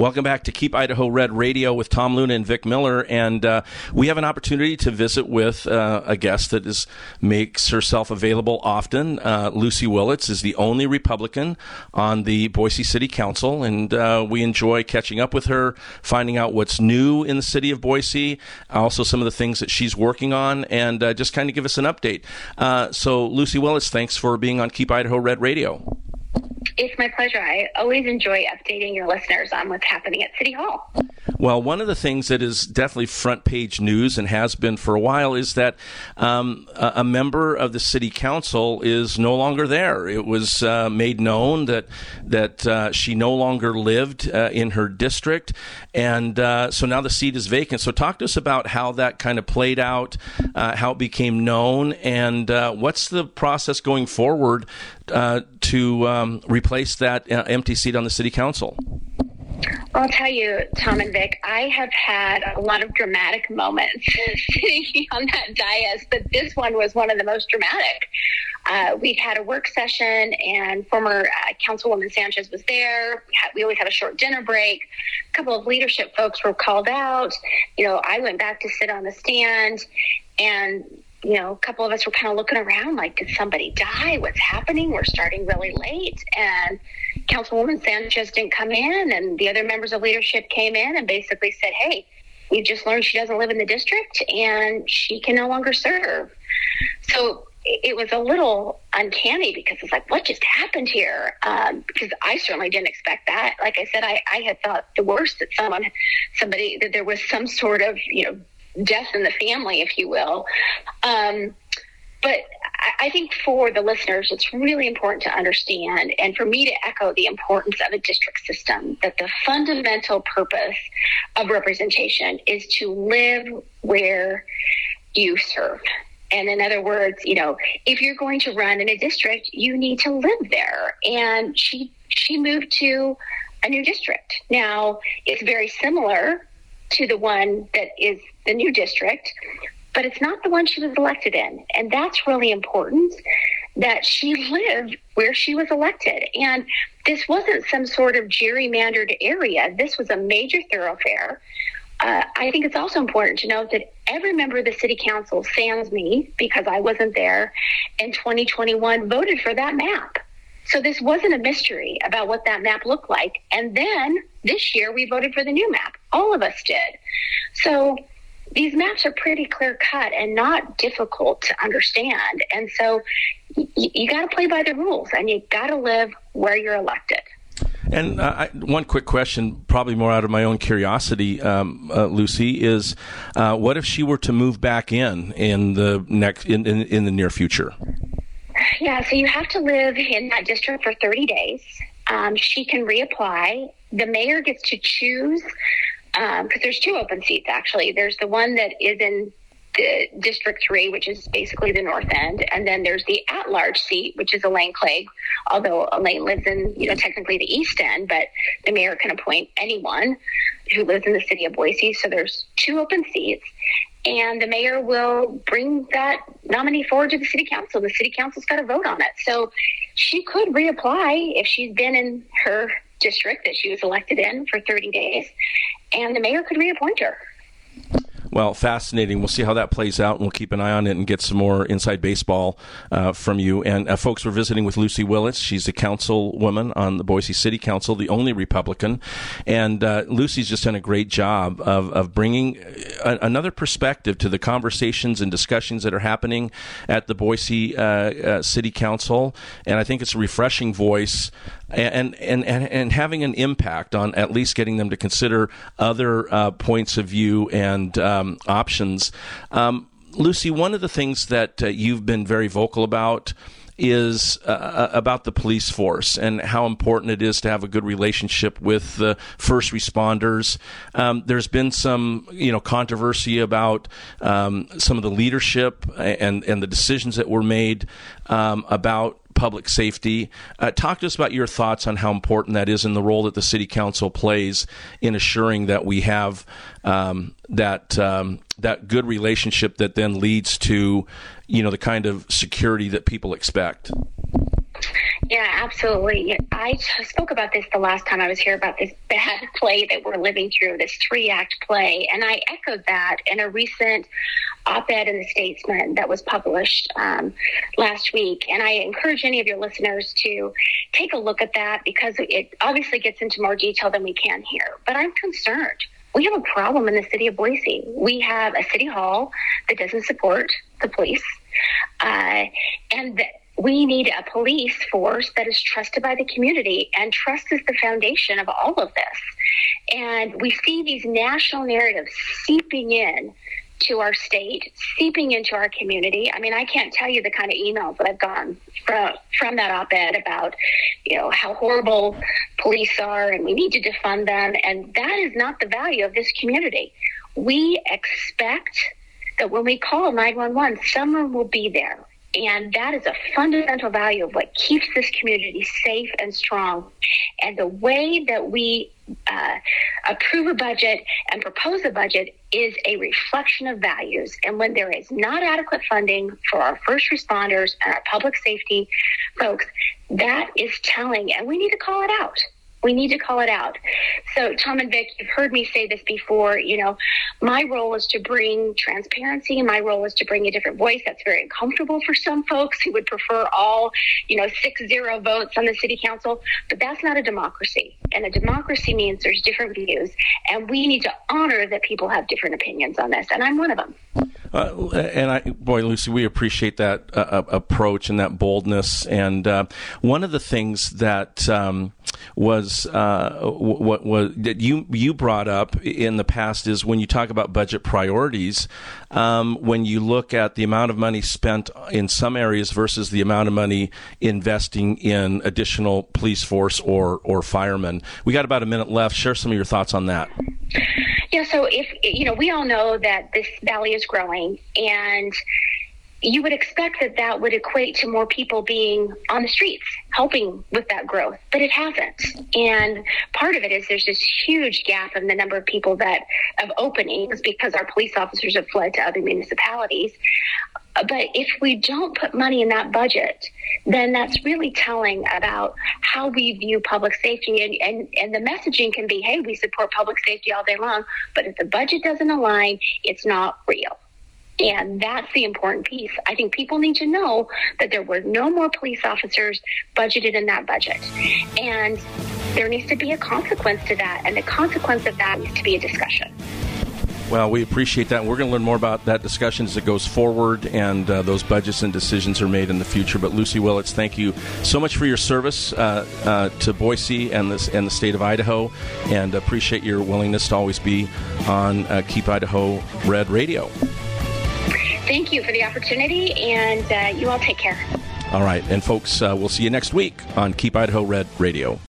Welcome back to Keep Idaho Red Radio with Tom Luna and Vic Miller, and uh, we have an opportunity to visit with uh, a guest that is makes herself available often. Uh, Luci Willits is the only Republican on the Boise City Council, and uh, we enjoy catching up with her, finding out what's new in the city of Boise, also some of the things that she's working on, and uh, just kind of give us an update. Uh, so, Luci Willits, thanks for being on Keep Idaho Red Radio. It's my pleasure. I always enjoy updating your listeners on what's happening at City Hall. Well, one of the things that is definitely front page news and has been for a while is that um, a, a, member of the city council is no longer there. It was uh, made known that that uh, she no longer lived uh, in her district, and uh, so now the seat is vacant. So, talk to us about how that kind of played out, uh, how it became known, and uh, what's the process going forward to um, replace that empty seat on the city council. I'll tell you, Tom and Vic, I have had a lot of dramatic moments sitting on that dais, but this one was one of the most dramatic. Uh, we'd had a work session, and former uh, Councilwoman Sanchez was there. We, had, we always had a short dinner break. A couple of leadership folks were called out. You know, I went back to sit on the stand, and you know, a couple of us were kind of looking around like, did somebody die? What's happening? We're starting really late. And Councilwoman Sanchez didn't come in, and the other members of leadership came in and basically said, hey, we've just learned she doesn't live in the district and she can no longer serve. So it was a little uncanny because it's like, what just happened here? Um, because I certainly didn't expect that. Like I said, I, I had thought the worst that someone, somebody, that there was some sort of, you know, death in the family, if you will. Um, but I think for the listeners, it's really important to understand, and for me to echo the importance of a district system, that the fundamental purpose of representation is to live where you serve. And in other words, you know, if you're going to run in a district, you need to live there. And she she moved to a new district. Now, it's very similar to the one that is the new district, but it's not the one she was elected in. And that's really important that she lived where she was elected. And this wasn't some sort of gerrymandered area, this was a major thoroughfare. Uh, I think it's also important to note that every member of the city council, sans me, because I wasn't there in 2021, voted for that map. So this wasn't a mystery about what that map looked like. And then this year we voted for the new map. All of us did. So these maps are pretty clear cut and not difficult to understand. And so y- you got to play by the rules and you got to live where you're elected. And uh, I, one quick question, probably more out of my own curiosity, um, uh, Luci, is uh, what if she were to move back in in the next in, in, in the near future? Yeah, so you have to live in that district for 30 days. Um, she can reapply. The mayor gets to choose because um, there's two open seats actually. There's the one that is in the District 3, which is basically the north end, and then there's the at-large seat, which is Elaine Clegg, although Elaine lives in, you know, technically the east end, but the mayor can appoint anyone who lives in the city of Boise. So there's two open seats, and the mayor will bring that nominee forward to the city council. The city council's got to vote on it. So she could reapply if she's been in her district that she was elected in for 30 days, and the mayor could reappoint her. Well, fascinating. We'll see how that plays out, and we'll keep an eye on it and get some more inside baseball uh, from you. And uh, folks, we're visiting with Luci Willits. She's a councilwoman on the Boise City Council, the only Republican. And uh, Luci's just done a great job of, of bringing a, another perspective to the conversations and discussions that are happening at the Boise uh, uh, City Council. And I think it's a refreshing voice and, and, and, and having an impact on at least getting them to consider other uh, points of view and um, options. Um, Luci, one of the things that uh, you've been very vocal about is uh, uh, about the police force and how important it is to have a good relationship with the first responders. Um, there's been some, you know, controversy about um, some of the leadership and and the decisions that were made um, about public safety. Uh, talk to us about your thoughts on how important that is and the role that the city council plays in assuring that we have um, that um, that good relationship that then leads to you know the kind of security that people expect. Yeah, absolutely. I spoke about this the last time I was here about this bad play that we're living through, this three act play. And I echoed that in a recent op ed in the Statesman that was published um, last week. And I encourage any of your listeners to take a look at that because it obviously gets into more detail than we can here. But I'm concerned. We have a problem in the city of Boise. We have a city hall that doesn't support the police. Uh, and that we need a police force that is trusted by the community, and trust is the foundation of all of this. And we see these national narratives seeping in to our state, seeping into our community. I mean, I can't tell you the kind of emails that I've gotten from from that op-ed about, you know, how horrible police are, and we need to defund them. And that is not the value of this community. We expect that when we call 911, someone will be there and that is a fundamental value of what keeps this community safe and strong. And the way that we uh, approve a budget and propose a budget is a reflection of values. And when there is not adequate funding for our first responders and our public safety folks, that is telling, and we need to call it out we need to call it out. So, Tom and Vic, you've heard me say this before. You know, my role is to bring transparency. And my role is to bring a different voice. That's very uncomfortable for some folks who would prefer all, you know, six zero votes on the city council. But that's not a democracy. And a democracy means there's different views. And we need to honor that people have different opinions on this. And I'm one of them. Uh, and I, boy, Luci, we appreciate that uh, uh approach and that boldness. And uh, one of the things that um, was uh, what was that you you brought up in the past is when you talk about budget priorities. Um, when you look at the amount of money spent in some areas versus the amount of money investing in additional police force or or firemen, we got about a minute left. Share some of your thoughts on that. Yeah, so if you know, we all know that this valley is growing, and you would expect that that would equate to more people being on the streets helping with that growth, but it hasn't. And part of it is there's this huge gap in the number of people that of openings because our police officers have fled to other municipalities. But if we don't put money in that budget, then that's really telling about how we view public safety. And, and, and the messaging can be, hey, we support public safety all day long, but if the budget doesn't align, it's not real. And that's the important piece. I think people need to know that there were no more police officers budgeted in that budget. And there needs to be a consequence to that. And the consequence of that needs to be a discussion. Well, we appreciate that. We're going to learn more about that discussion as it goes forward and uh, those budgets and decisions are made in the future. But Luci Willits, thank you so much for your service uh, uh, to Boise and, this, and the state of Idaho, and appreciate your willingness to always be on uh, Keep Idaho Red Radio thank you for the opportunity, and uh, you all take care. All right. And folks, uh, we'll see you next week on Keep Idaho Red Radio.